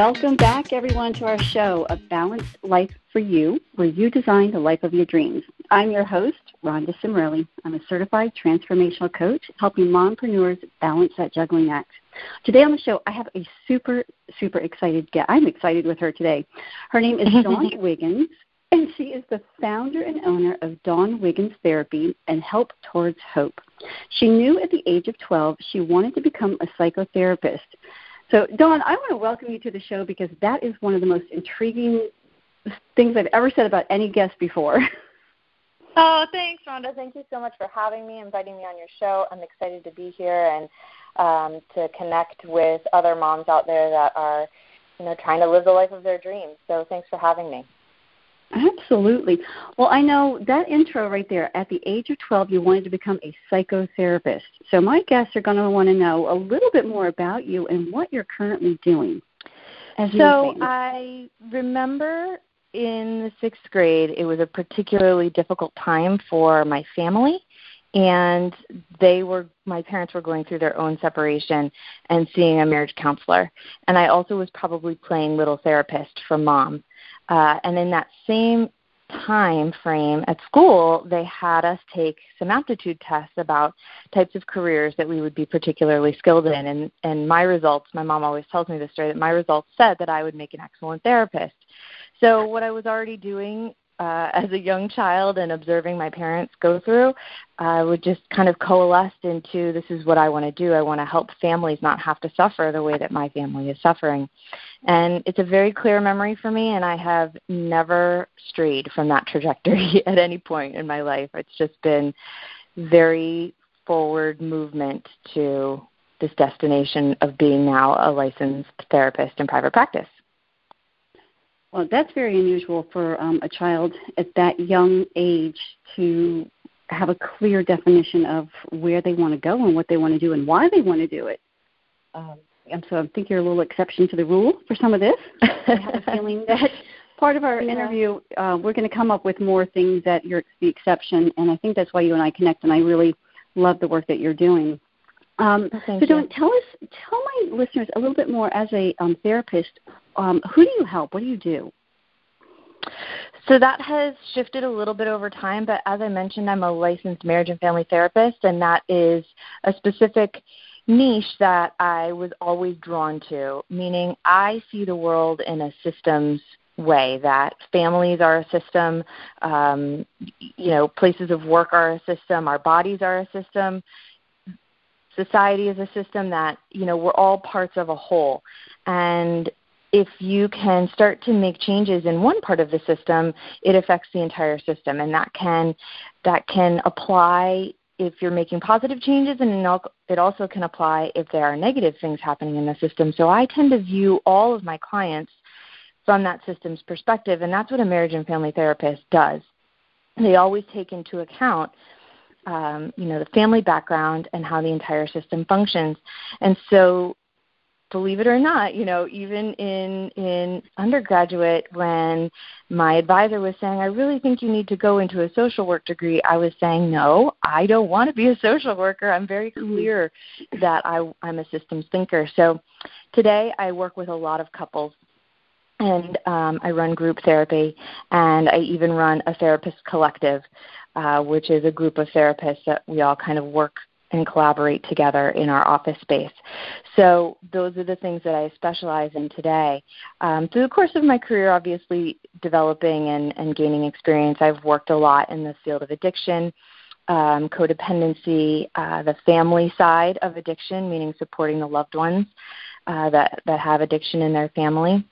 Welcome back, everyone, to our show, A Balanced Life for You, where you design the life of your dreams. I'm your host, Rhonda Cimarelli. I'm a certified transformational coach helping mompreneurs balance that juggling act. Today on the show, I have a super, super excited guest. I'm excited with her today. Her name is Dawn Wiggins, and she is the founder and owner of Dawn Wiggins Therapy and Help Towards Hope. She knew at the age of 12 she wanted to become a psychotherapist. So, Dawn, I want to welcome you to the show because that is one of the most intriguing things I've ever said about any guest before. Oh, thanks, Rhonda. Thank you so much for having me, inviting me on your show. I'm excited to be here and um, to connect with other moms out there that are, you know, trying to live the life of their dreams. So, thanks for having me. Absolutely. Well, I know that intro right there. At the age of 12, you wanted to become a psychotherapist. So my guests are going to want to know a little bit more about you and what you're currently doing. so I remember in the sixth grade, it was a particularly difficult time for my family. And they were, my parents were going through their own separation and seeing a marriage counselor. And I also was probably playing little therapist for mom uh, and in that same time frame at school, they had us take some aptitude tests about types of careers that we would be particularly skilled in. And, and my results, my mom always tells me this story, that my results said that I would make an excellent therapist. So what I was already doing uh, as a young child and observing my parents go through, I would just kind of coalesce into this is what I want to do. I want to help families not have to suffer the way that my family is suffering. And it's a very clear memory for me, and I have never strayed from that trajectory at any point in my life. It's just been very forward movement to this destination of being now a licensed therapist in private practice. Well, that's very unusual for um, a child at that young age to have a clear definition of where they want to go and what they want to do and why they want to do it. Um, and so I think you're a little exception to the rule for some of this. I have a feeling that part of our yeah. interview, uh, we're going to come up with more things that you're the exception, and I think that's why you and I connect. And I really love the work that you're doing. Um, so, Dawn tell us, tell my listeners a little bit more as a um, therapist. Um, who do you help? What do you do? So that has shifted a little bit over time, but as I mentioned, I'm a licensed marriage and family therapist, and that is a specific niche that I was always drawn to, meaning I see the world in a systems way that families are a system um, you know places of work are a system our bodies are a system society is a system that you know we're all parts of a whole. And if you can start to make changes in one part of the system it affects the entire system. And that can that can apply if you're making positive changes and it also can apply if there are negative things happening in the system. So i tend to view all of my clients from that system's perspective and that's what a marriage and family therapist does. They always take into account um, you know the family background and how the entire system functions. And so believe it or not you know even in in undergraduate when my advisor was saying i really think you need to go into a social work degree i was saying no i don't want to be a social worker. I'm very mm-hmm. clear that i i'm a systems thinker. So today i work with a lot of couples and um, I run group therapy, and I even run a therapist collective uh, which is a group of therapists that we all kind of work and collaborate together in our office space. So those are the things that I specialize in today. Um, through the course of my career, obviously developing and, and gaining experience, I've worked a lot in the field of addiction, um, codependency, uh, the family side of addiction, meaning supporting the loved ones uh, that, that have addiction in their family.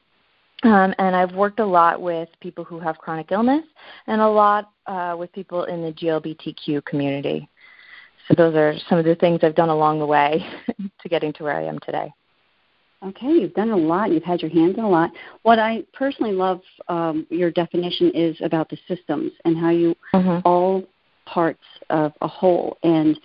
Um, and I've worked a lot with people who have chronic illness and a lot uh, with people in the GLBTQ community. So those are some of the things I've done along the way to getting to where I am today. Okay, you've done a lot. You've had your hands in a lot. What I personally love um, your definition is about the systems and how you mm-hmm. all parts of a whole. And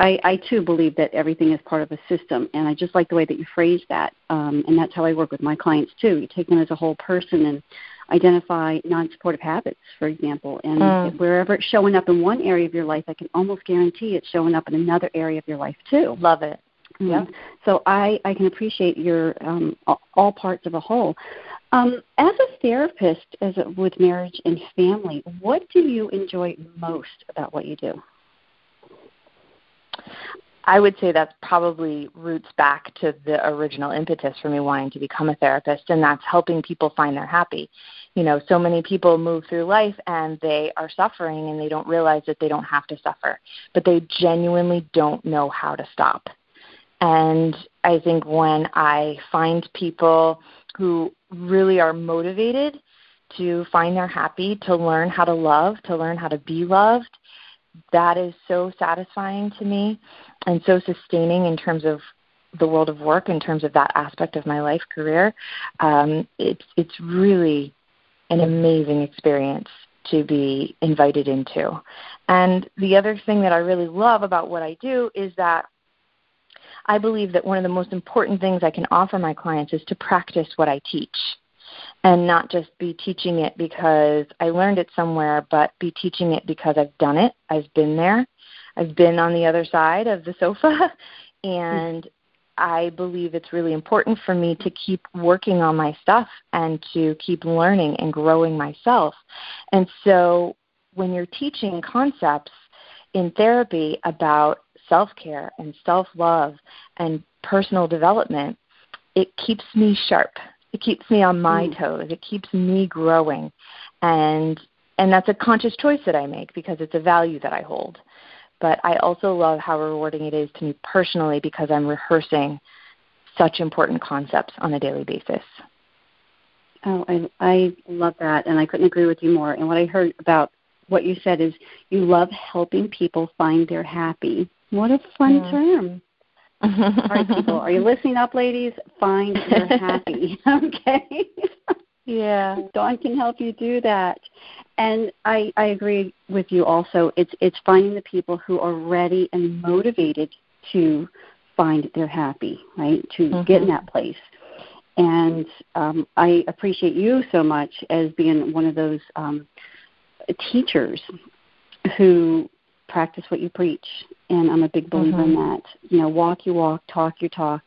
I, I too believe that everything is part of a system, and I just like the way that you phrase that. Um, and that's how I work with my clients too. You take them as a whole person and identify non-supportive habits, for example, and mm. wherever it's showing up in one area of your life, I can almost guarantee it's showing up in another area of your life too. Love it. Yeah. So I, I can appreciate your um, all parts of a whole. Um, as a therapist, as a, with marriage and family, what do you enjoy most about what you do? I would say that probably roots back to the original impetus for me wanting to become a therapist, and that's helping people find their happy. You know, so many people move through life and they are suffering and they don't realize that they don't have to suffer, but they genuinely don't know how to stop. And I think when I find people who really are motivated to find their happy, to learn how to love, to learn how to be loved, that is so satisfying to me and so sustaining in terms of the world of work, in terms of that aspect of my life career. Um, it's it's really an amazing experience to be invited into. And the other thing that I really love about what I do is that I believe that one of the most important things I can offer my clients is to practice what I teach and not just be teaching it because I learned it somewhere, but be teaching it because I've done it. I've been there. I've been on the other side of the sofa, and I believe it's really important for me to keep working on my stuff and to keep learning and growing myself. And so when you're teaching concepts in therapy about self care and self love and personal development, it keeps me sharp. It keeps me on my mm. toes. It keeps me growing. And and that's a conscious choice that I make because it's a value that I hold. But I also love how rewarding it is to me personally because I'm rehearsing such important concepts on a daily basis. Oh, I I love that and I couldn't agree with you more. And what I heard about what you said is you love helping people find their happy. What a fun mm. term. All right, people, are you listening up, ladies? Find your happy. okay. yeah. Dawn can help you do that. And I, I agree with you also. It's it's finding the people who are ready and motivated to find their happy, right? To mm-hmm. get in that place. And um, I appreciate you so much as being one of those um, teachers who practice what you preach. And I'm a big believer mm-hmm. in that. You know, walk you walk, talk you talk.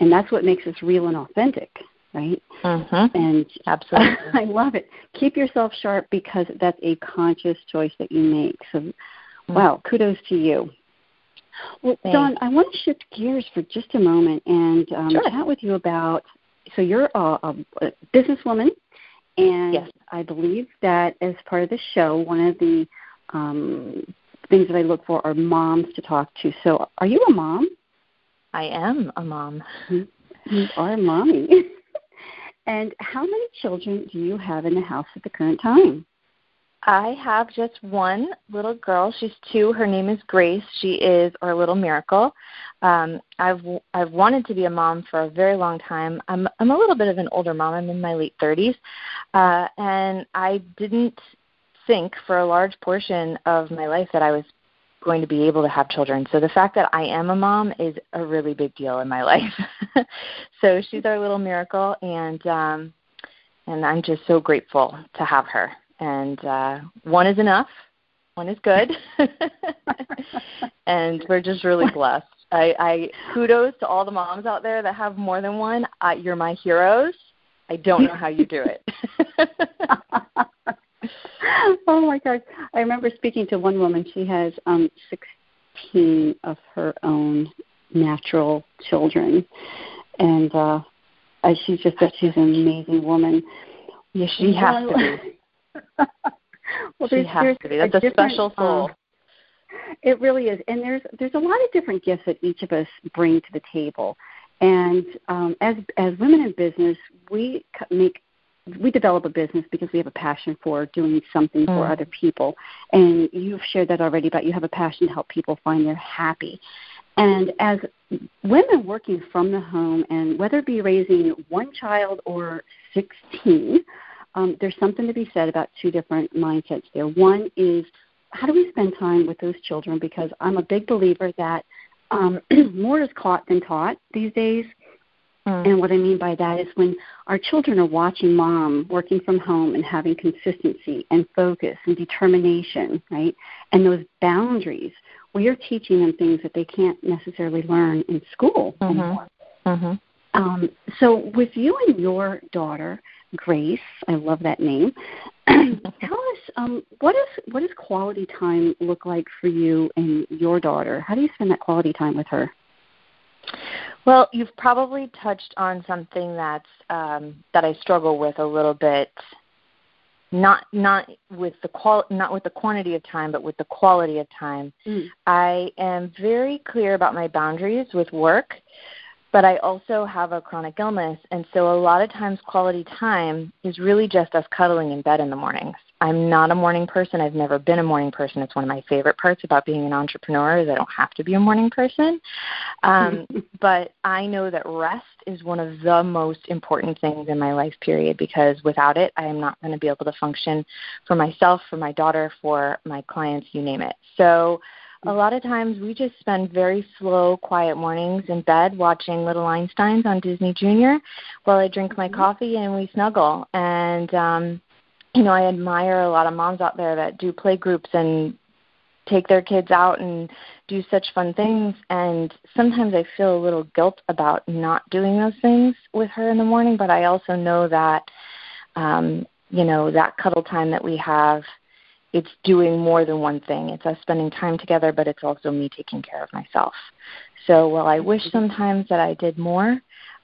And that's what makes us real and authentic, right? Mm-hmm. And absolutely, I love it. Keep yourself sharp because that's a conscious choice that you make. So, mm-hmm. wow, kudos to you. Well, Thanks. Dawn, I want to shift gears for just a moment and um, sure. chat with you about. So you're a, a, a businesswoman, and yes. I believe that as part of the show, one of the um, things that I look for are moms to talk to. So, are you a mom? I am a mom. You are a mommy. and how many children do you have in the house at the current time? I have just one little girl. She's two. Her name is Grace. She is our little miracle. Um, I've I've wanted to be a mom for a very long time. I'm I'm a little bit of an older mom. I'm in my late 30s, uh, and I didn't think for a large portion of my life that I was going to be able to have children. So the fact that I am a mom is a really big deal in my life. so she's our little miracle and um and I'm just so grateful to have her. And uh one is enough. One is good. and we're just really blessed. I, I kudos to all the moms out there that have more than one. Uh, you're my heroes. I don't know how you do it. oh my gosh. I remember speaking to one woman. She has um 16 of her own natural children. And uh she's just that she's an amazing woman. Yeah, she has to be. well, she has to be. That's a, a special soul. Um, it really is, and there's there's a lot of different gifts that each of us bring to the table. And um, as as women in business, we make we develop a business because we have a passion for doing something for mm. other people. And you've shared that already about you have a passion to help people find their happy. And as women working from the home, and whether it be raising one child or 16, um, there's something to be said about two different mindsets there. One is how do we spend time with those children? Because I'm a big believer that um, more is caught than taught these days. Mm. And what I mean by that is when our children are watching mom working from home and having consistency and focus and determination, right? And those boundaries, we are teaching them things that they can't necessarily learn in school mm-hmm. anymore. Mm-hmm. Um, so, with you and your daughter, Grace, I love that name. Tell us um, what is what does quality time look like for you and your daughter? How do you spend that quality time with her? Well, you've probably touched on something that's um, that I struggle with a little bit. Not not with the qual not with the quantity of time, but with the quality of time. Mm. I am very clear about my boundaries with work but I also have a chronic illness, and so a lot of times quality time is really just us cuddling in bed in the mornings. I'm not a morning person. I've never been a morning person. It's one of my favorite parts about being an entrepreneur is I don't have to be a morning person. Um, but I know that rest is one of the most important things in my life period because without it, I am not going to be able to function for myself, for my daughter, for my clients, you name it. So a lot of times we just spend very slow, quiet mornings in bed watching Little Einsteins on Disney Junior while I drink my mm-hmm. coffee and we snuggle. And um you know, I admire a lot of moms out there that do play groups and take their kids out and do such fun things and sometimes I feel a little guilt about not doing those things with her in the morning, but I also know that um you know, that cuddle time that we have it's doing more than one thing. It's us spending time together, but it's also me taking care of myself. So while I wish sometimes that I did more,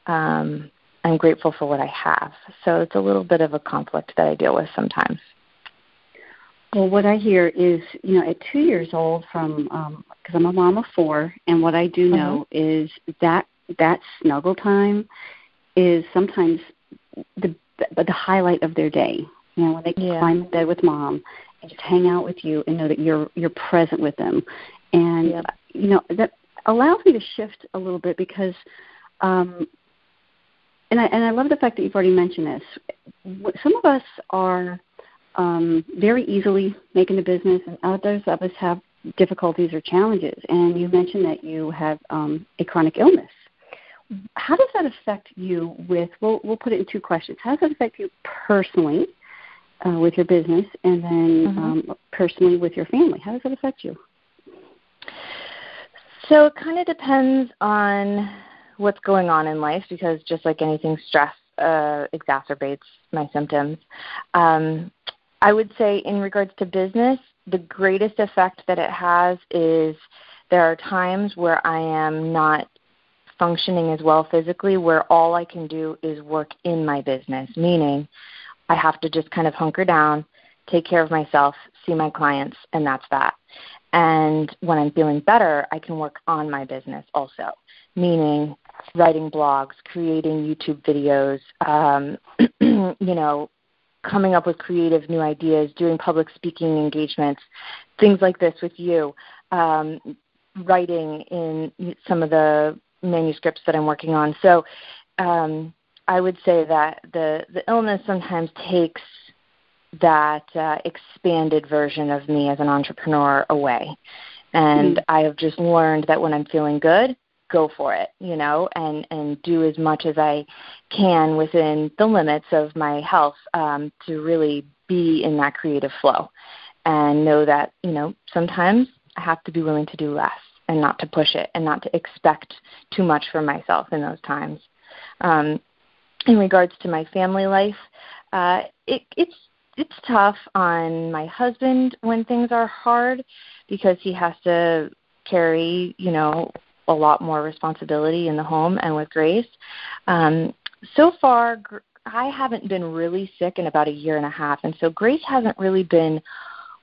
um, I'm grateful for what I have. So it's a little bit of a conflict that I deal with sometimes. Well, what I hear is, you know, at two years old, from because um, I'm a mom of four, and what I do know mm-hmm. is that that snuggle time is sometimes the the highlight of their day. You know, when they yeah. climb in bed with mom and just hang out with you and know that you're you're present with them and yep. you know that allows me to shift a little bit because um and I and I love the fact that you've already mentioned this. Some of us are um, very easily making a business, and others of us have difficulties or challenges. And you mentioned that you have um, a chronic illness. How does that affect you? With we'll we'll put it in two questions. How does that affect you personally, uh, with your business and then mm-hmm. um, personally with your family? How does that affect you? So it kind of depends on what's going on in life because just like anything, stress uh, exacerbates my symptoms. Um, I would say, in regards to business, the greatest effect that it has is there are times where I am not functioning as well physically, where all I can do is work in my business, meaning I have to just kind of hunker down, take care of myself, see my clients, and that's that. And when I'm feeling better, I can work on my business also, meaning writing blogs, creating YouTube videos, um, you know, coming up with creative new ideas, doing public speaking engagements, things like this with you, um, writing in some of the manuscripts that I'm working on. So um, I would say that the the illness sometimes takes that uh, expanded version of me as an entrepreneur away. And mm I have just learned that when I'm feeling good, go for it, you know, and and do as much as I can within the limits of my health um, to really be in that creative flow, and know that you know sometimes I have to be willing to do less and not to push it and not to expect too much from myself in those times. Um, in regards to my family life, uh, it, it's it's tough on my husband when things are hard because he has to carry, you know, a lot more responsibility in the home and with Grace. Um, so far, I haven't been really sick in about a year and a half, and so Grace hasn't really been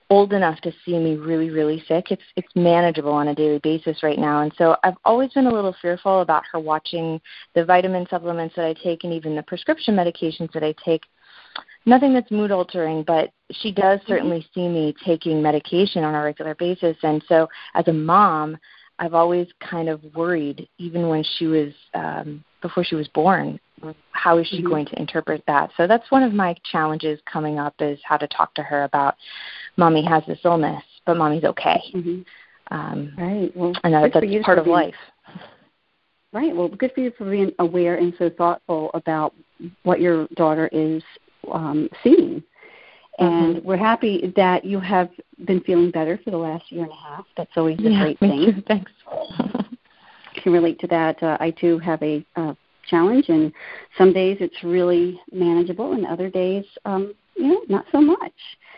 old enough to see me really really sick it's it's manageable on a daily basis right now and so i've always been a little fearful about her watching the vitamin supplements that i take and even the prescription medications that i take nothing that's mood altering but she does mm-hmm. certainly see me taking medication on a regular basis and so as a mom i've always kind of worried even when she was um before she was born how is she mm-hmm. going to interpret that so that's one of my challenges coming up is how to talk to her about mommy has this illness but mommy's okay mm-hmm. um right well and that, that's part of life Right. Well, good for you for being aware and so thoughtful about what your daughter is um, seeing. And mm-hmm. we're happy that you have been feeling better for the last year and a half. That's always a great thing. Too. Thanks. can relate to that. Uh, I too have a uh, challenge, and some days it's really manageable, and other days, um, you know, not so much.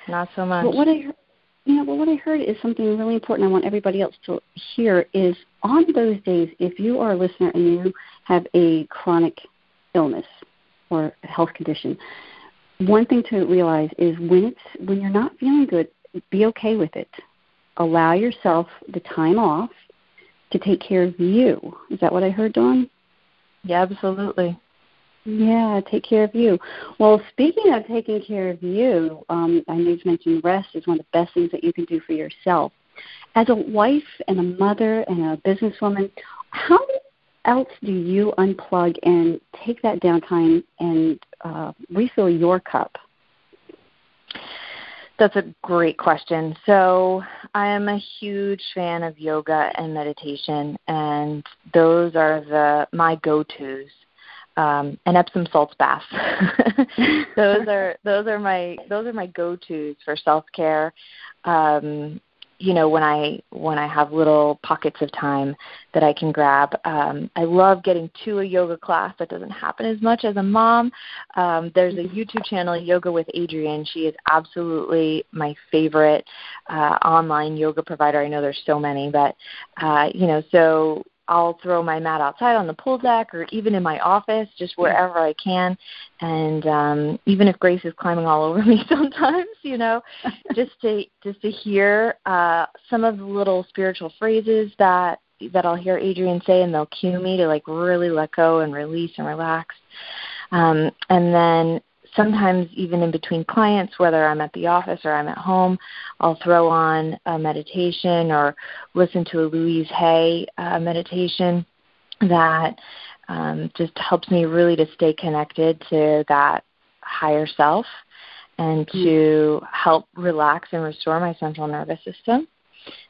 Not so much. But what I you know, but what I heard is something really important. I want everybody else to hear is on those days, if you are a listener and you have a chronic illness or health condition, one thing to realize is when it's when you're not feeling good, be okay with it. Allow yourself the time off to take care of you. Is that what I heard, Dawn? Yeah, absolutely. Yeah, take care of you. Well, speaking of taking care of you, um, I know you mentioned rest is one of the best things that you can do for yourself. As a wife and a mother and a businesswoman, how else do you unplug and take that downtime and uh, refill your cup? That's a great question. So, I am a huge fan of yoga and meditation, and those are the my go-tos um, Epsom salts bath. those are those are my those are my go tos for self care. Um, you know when I when I have little pockets of time that I can grab. Um, I love getting to a yoga class. That doesn't happen as much as a mom. Um, there's a YouTube channel, Yoga with Adriene. She is absolutely my favorite uh, online yoga provider. I know there's so many, but uh, you know so I'll throw my mat outside on the pool deck or even in my office, just wherever I can. And um, even if Grace is climbing all over me sometimes, you know, just to just to hear uh, some of the little spiritual phrases that that I'll hear Adriene say, and they'll cue me to like really let go and release and relax. Um, and then sometimes even in between clients, whether I'm at the office or I'm at home, I'll throw on a meditation or listen to a Louise Hay uh, meditation that um, just helps me really to stay connected to that higher self and mm. to help relax and restore my central nervous system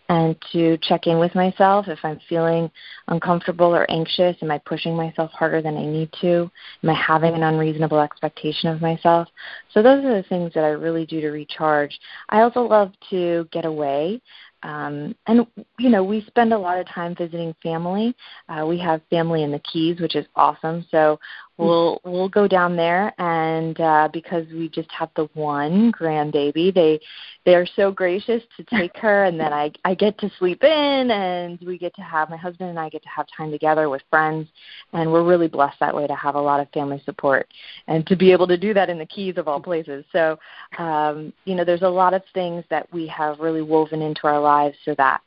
and to check in with myself if I'm feeling uncomfortable or anxious. Am I pushing myself harder than I need to? Am I having an unreasonable expectation of myself? So, those are the things that I really do to recharge. I also love to get away um, and you know we spend a lot of time visiting family. Uh, we have family in the Keys, which is awesome. So we'll we'll go down there, and uh, because we just have the one grandbaby, they they are so gracious to take her, and then I I get to sleep in, and we get to have my husband and I get to have time together with friends, and we're really blessed that way to have a lot of family support, and to be able to do that in the Keys of all places. So um, you know there's a lot of things that we have really woven into our lives so that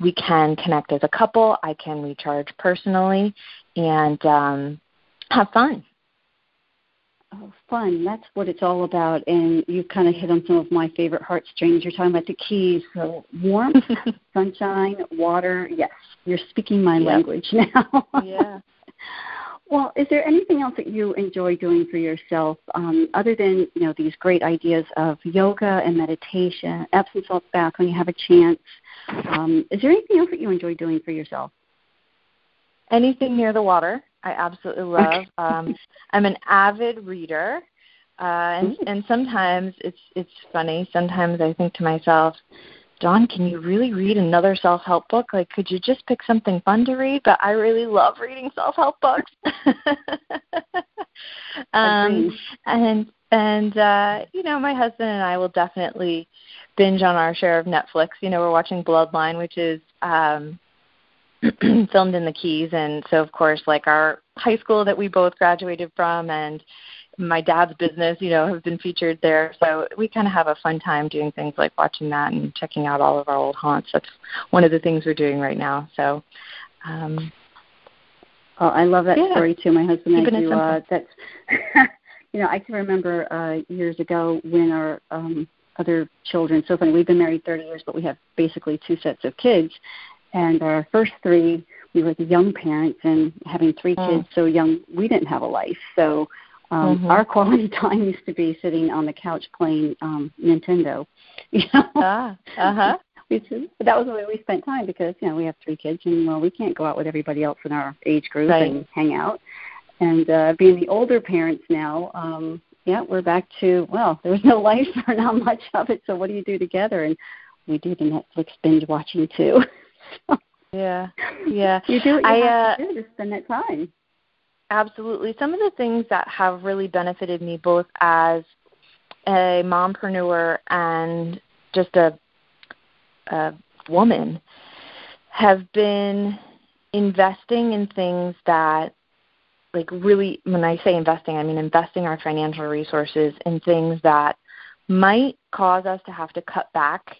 we can connect as a couple. I can recharge personally and um, have fun. Oh, fun. That's what it's all about. And you've kind of hit on some of my favorite heartstrings. You're talking about the keys. So warmth, sunshine, water. Yes, you're speaking my yep. language now. yeah. Well, is there anything else that you enjoy doing for yourself um, other than you know these great ideas of yoga and meditation, Epsom salt bath when you have a chance? Um, is there anything else that you enjoy doing for yourself? Anything near the water, I absolutely love. um, I'm an avid reader, uh, and, and sometimes it's it's funny. Sometimes I think to myself, Dawn, can you really read another self help book? Like, could you just pick something fun to read? But I really love reading self help books. um, and and uh, you know, my husband and I will definitely binge on our share of Netflix. You know, we're watching Bloodline, which is um filmed in the Keys, and so of course, like our high school that we both graduated from, and my dad's business, you know, have been featured there. So we kind of have a fun time doing things like watching that and checking out all of our old haunts. That's one of the things we're doing right now. So, um, oh, I love that yeah. story too. My husband and I do. Uh, that's, you know, I can remember uh, years ago when our um, other children. So funny. We've been married 30 years, but we have basically two sets of kids, and our first three. We were the young parents, and having three mm. kids so young, we didn't have a life. So um, mm-hmm. Our quality time used to be sitting on the couch playing um, Nintendo. You know, ah, uh huh. we that was the way we spent time because you know we have three kids and well we can't go out with everybody else in our age group right. and hang out. And uh, being the older parents now, um, yeah, we're back to well, there's no life or not much of it. So what do you do together? And we do the Netflix binge watching too. Yeah, yeah. You do what you I, have uh, to do to spend that time. Absolutely. Some of the things that have really benefited me both as a mompreneur and just a, a woman have been investing in things that like really when I say investing, I mean investing our financial resources in things that might cause us to have to cut back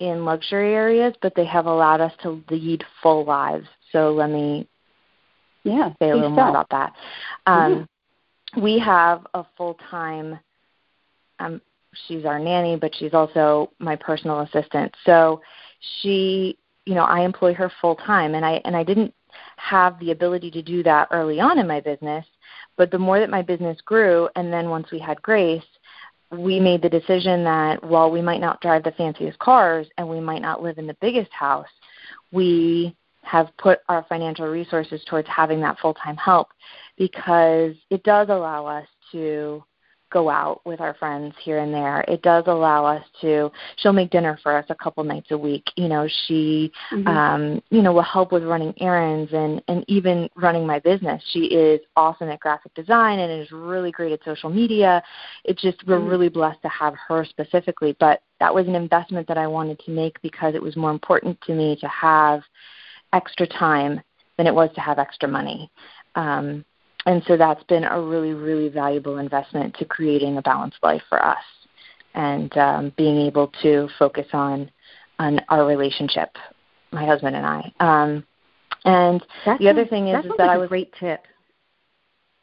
in luxury areas, but they have allowed us to lead full lives. So let me yeah, say a little more about that. Um, yeah. We have a full time. Um, she's our nanny, but she's also my personal assistant. So she, you know, I employ her full time, and I and I didn't have the ability to do that early on in my business. But the more that my business grew, and then once we had Grace, we made the decision that while we might not drive the fanciest cars and we might not live in the biggest house, we have put our financial resources towards having that full time help because it does allow us to go out with our friends here and there. It does allow us to she'll make dinner for us a couple nights a week. You know, she mm-hmm. um, you know, will help with running errands and and even running my business. She is awesome at graphic design and is really great at social media. It's just we're mm-hmm. really blessed to have her specifically, but that was an investment that I wanted to make because it was more important to me to have extra time than it was to have extra money. Um, and so that's been a really, really valuable investment to creating a balanced life for us and um, being able to focus on on our relationship, my husband and I. Um, and that's the other thing is, is that like I was great tip.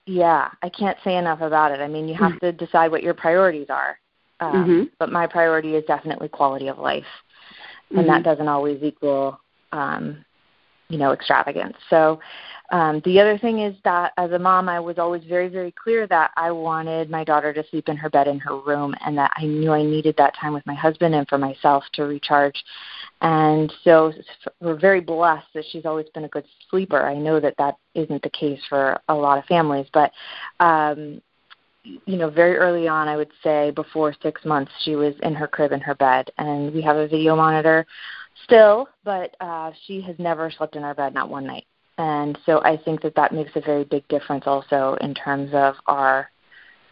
Yeah, I can't say enough about it. I mean, you have mm-hmm. to decide what your priorities are. Um, mm-hmm. But my priority is definitely quality of life, and mm-hmm. that doesn't always equal um, you know extravagance so um the other thing is that as a mom i was always very very clear that i wanted my daughter to sleep in her bed in her room and that i knew i needed that time with my husband and for myself to recharge. And so we're very blessed that she's always been a good sleeper. I know that that isn't the case for a lot of families but um you know, very early on, I would say before six months, she was in her crib in her bed, and we have a video monitor still, but uh, she has never slept in our bed, not one night. And so I think that that makes a very big difference also in terms of our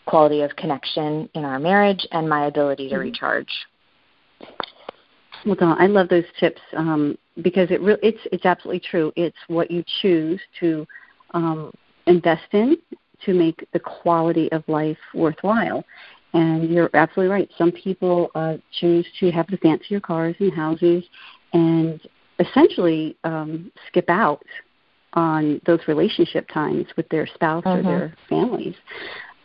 quality of connection in our marriage and my ability to mm-hmm. recharge. Well, Dawn, I love those tips um, because it re- it's it's absolutely true. It's what you choose to um, invest in to make the quality of life worthwhile. And you're absolutely right. Some people uh, choose to have the fancier cars and houses and essentially um, skip out on those relationship times with their spouse mm-hmm. or their families.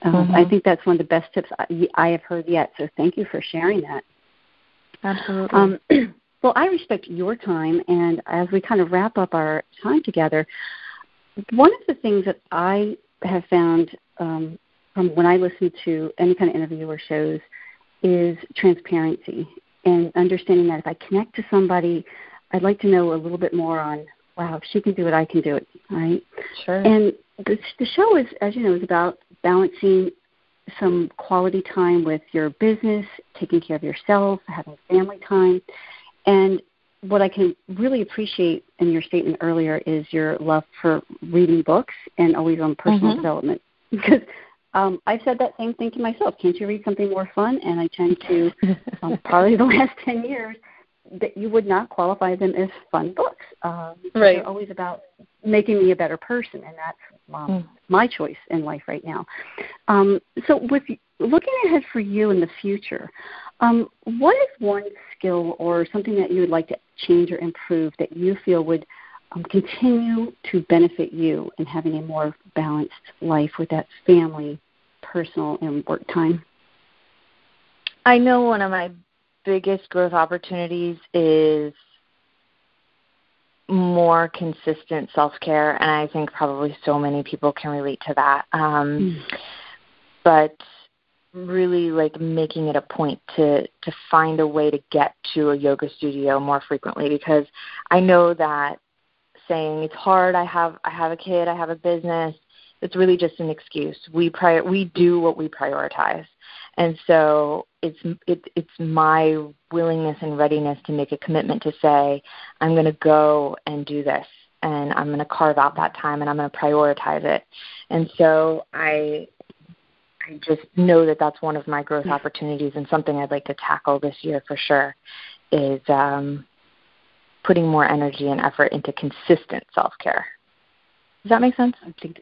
Um, mm-hmm. I think that's one of the best tips I, I have heard yet. So thank you for sharing that. Absolutely. Um, well, I respect your time, and as we kind of wrap up our time together, one of the things that I have found um, from when I listen to any kind of interview or shows is transparency and understanding that if I connect to somebody, I'd like to know a little bit more on, wow, if she can do it, I can do it, right? Sure. And the, the show is, as you know, is about balancing some quality time with your business, taking care of yourself, having family time. And what I can really appreciate in your statement earlier is your love for reading books and always on personal mm-hmm. development. Because um, I've said that same thing to myself. Can't you read something more fun? And I tend to, um, probably the last 10 years, that you would not qualify them as fun books. Um, right. They're always about making me a better person, and that's um, mm. my choice in life right now. Um, so, with looking ahead for you in the future, um, what is one skill or something that you would like to change or improve that you feel would um, continue to benefit you in having a more balanced life with that family, personal, and work time? I know one of my biggest growth opportunities is more consistent self care, and I think probably so many people can relate to that. Um, mm. But really like making it a point to to find a way to get to a yoga studio more frequently because I know that saying it's hard I have I have a kid I have a business it's really just an excuse we prior we do what we prioritize and so it's it, it's my willingness and readiness to make a commitment to say I'm going to go and do this and I'm going to carve out that time and I'm going to prioritize it and so I I just know that that's one of my growth opportunities and something I'd like to tackle this year for sure is um, putting more energy and effort into consistent self care. Does that make sense? I think.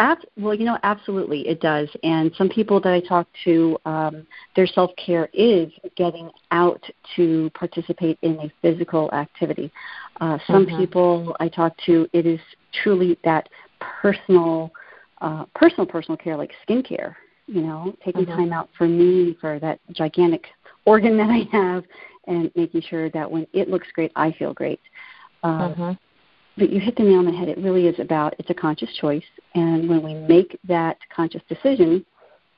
Ab- well, you know, absolutely, it does. And some people that I talk to, um, their self care is getting out to participate in a physical activity. Uh, some mm-hmm. people I talk to, it is truly that personal, uh, personal, personal care, like skincare you know, taking mm-hmm. time out for me for that gigantic organ that I have and making sure that when it looks great, I feel great. Um, mm-hmm. But you hit the nail on the head. It really is about it's a conscious choice, and when we make that conscious decision,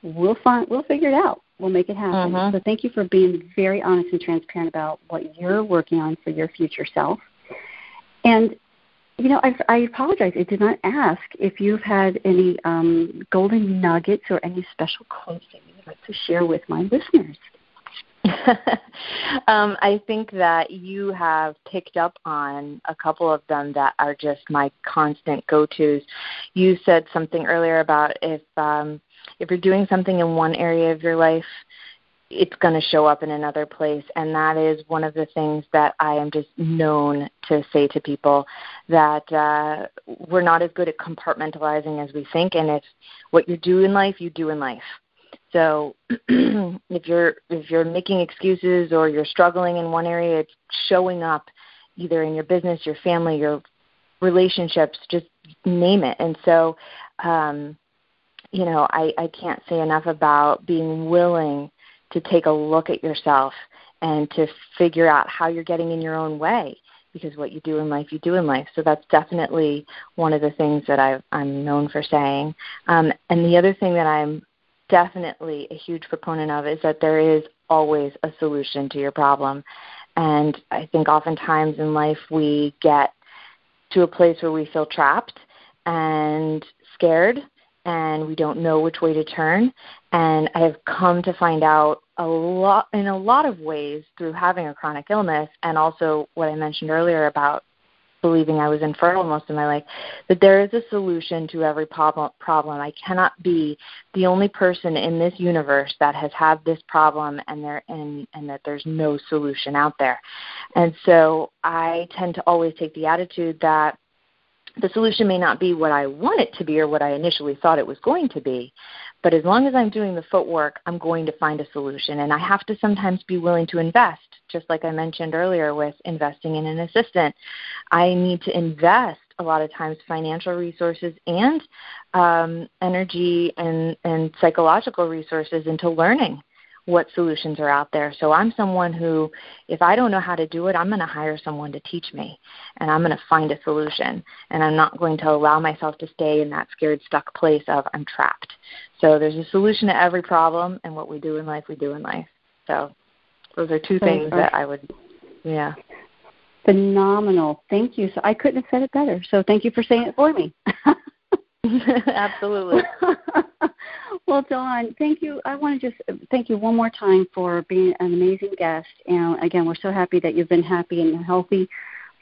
we'll find we'll figure it out. We'll make it happen. Mm-hmm. So thank you for being very honest and transparent about what you're working on for your future self. And you know, I, I apologize. I did not ask if you've had any um, golden nuggets or any special quotes that you would like to share with my listeners. um, I think that you have picked up on a couple of them that are just my constant go-tos. You said something earlier about if um, if you're doing something in one area of your life it's going to show up in another place. And that is one of the things that i am just known to say to people that uh, we're not as good at compartmentalizing as we think. And if what you do in life you do in life so if you're if you're making excuses or you're struggling in one area it's showing up either in your business your family your relationships just name it and so um you know i i can't say enough about being willing to take a look at yourself and to figure out how you're getting in your own way because what you do in life, you do in life. So that's definitely one of the things that i am known for saying. Um, and the other thing that I'm definitely a huge proponent of is that there is always a solution to your problem. And I think oftentimes in life we get to a place where we feel trapped and scared and we don't know which way to turn. And I have come to find out a lot in a lot of ways through having a chronic illness and also what I mentioned earlier about believing I was infertile most of my life, that there is a solution to every problem. Problem. I cannot be the only person in this universe that has had this problem, and there and and that there's no solution out there. And so I tend to always take the attitude that the solution may not be what I want it to be or what I initially thought it was going to be, but as long as I'm doing the footwork, I'm going to find a solution. And I have to sometimes be willing to invest, just like I mentioned earlier with investing in an assistant. I need to invest a lot of times financial resources and um, energy and, and psychological resources into learning what solutions are out there. So I'm someone who, if I don't know how to do it, I'm going to hire someone to teach me and I'm going to find a solution. And I'm not going to allow myself to stay in that scared, stuck place of I'm trapped. So there's a solution to every problem, and what we do in life, we do in life. So those are two things that I would, yeah. Phenomenal. Thank you. So I couldn't have said it better. So thank you for saying it for me. Absolutely. well, Dawn, thank you. I want to just thank you one more time for being an amazing guest. And again, we're so happy that you've been happy and healthy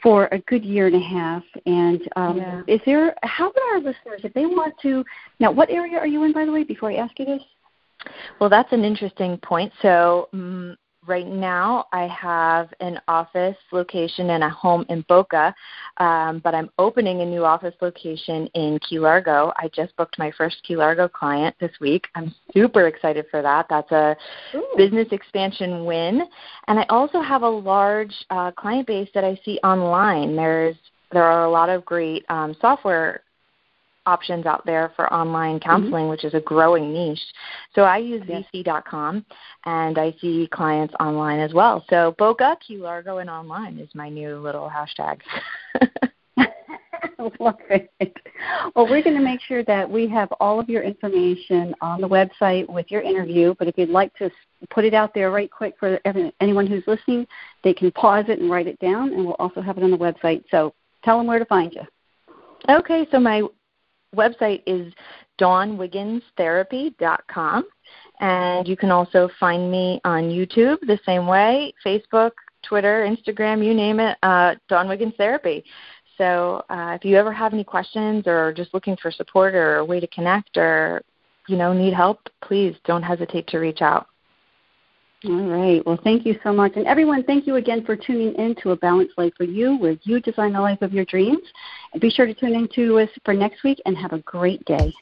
for a good year and a half. And um, yeah. is there, how about our listeners, if they want to, now, what area are you in, by the way, before I ask you this? Well, that's an interesting point. So, um, right now I have an office location and a home in Boca, um, but I'm opening a new office location in Key Largo. I just booked my first Key Largo client this week. I'm super excited for that. That's a Ooh. business expansion win. And I also have a large uh, client base that I see online. There's there are a lot of great um, software options out there for online mm-hmm. counseling, mm-hmm. which is a growing niche. So I use yes. VSee.com and I see clients online as well. So Boca, Key Largo, and online is my new little hashtag. Love it. Well, we're going to make sure that we have all of your information on the website with your interview. But if you'd like to put it out there right quick for anyone who's listening, they can pause it and write it down, and we'll also have it on the website. So tell them where to find you. Okay, so my website is dawnwigginstherapy.com. And you can also find me on YouTube the same way, Facebook, Twitter, Instagram, you name it, uh, Dawn Wiggins Therapy. So uh, if you ever have any questions or just looking for support or a way to connect or you know need help, please don't hesitate to reach out. All right. Well, thank you so much. And everyone, thank you again for tuning in to A Balanced Life for You, where you design the life of your dreams. And be sure to tune in to us for next week and have a great day.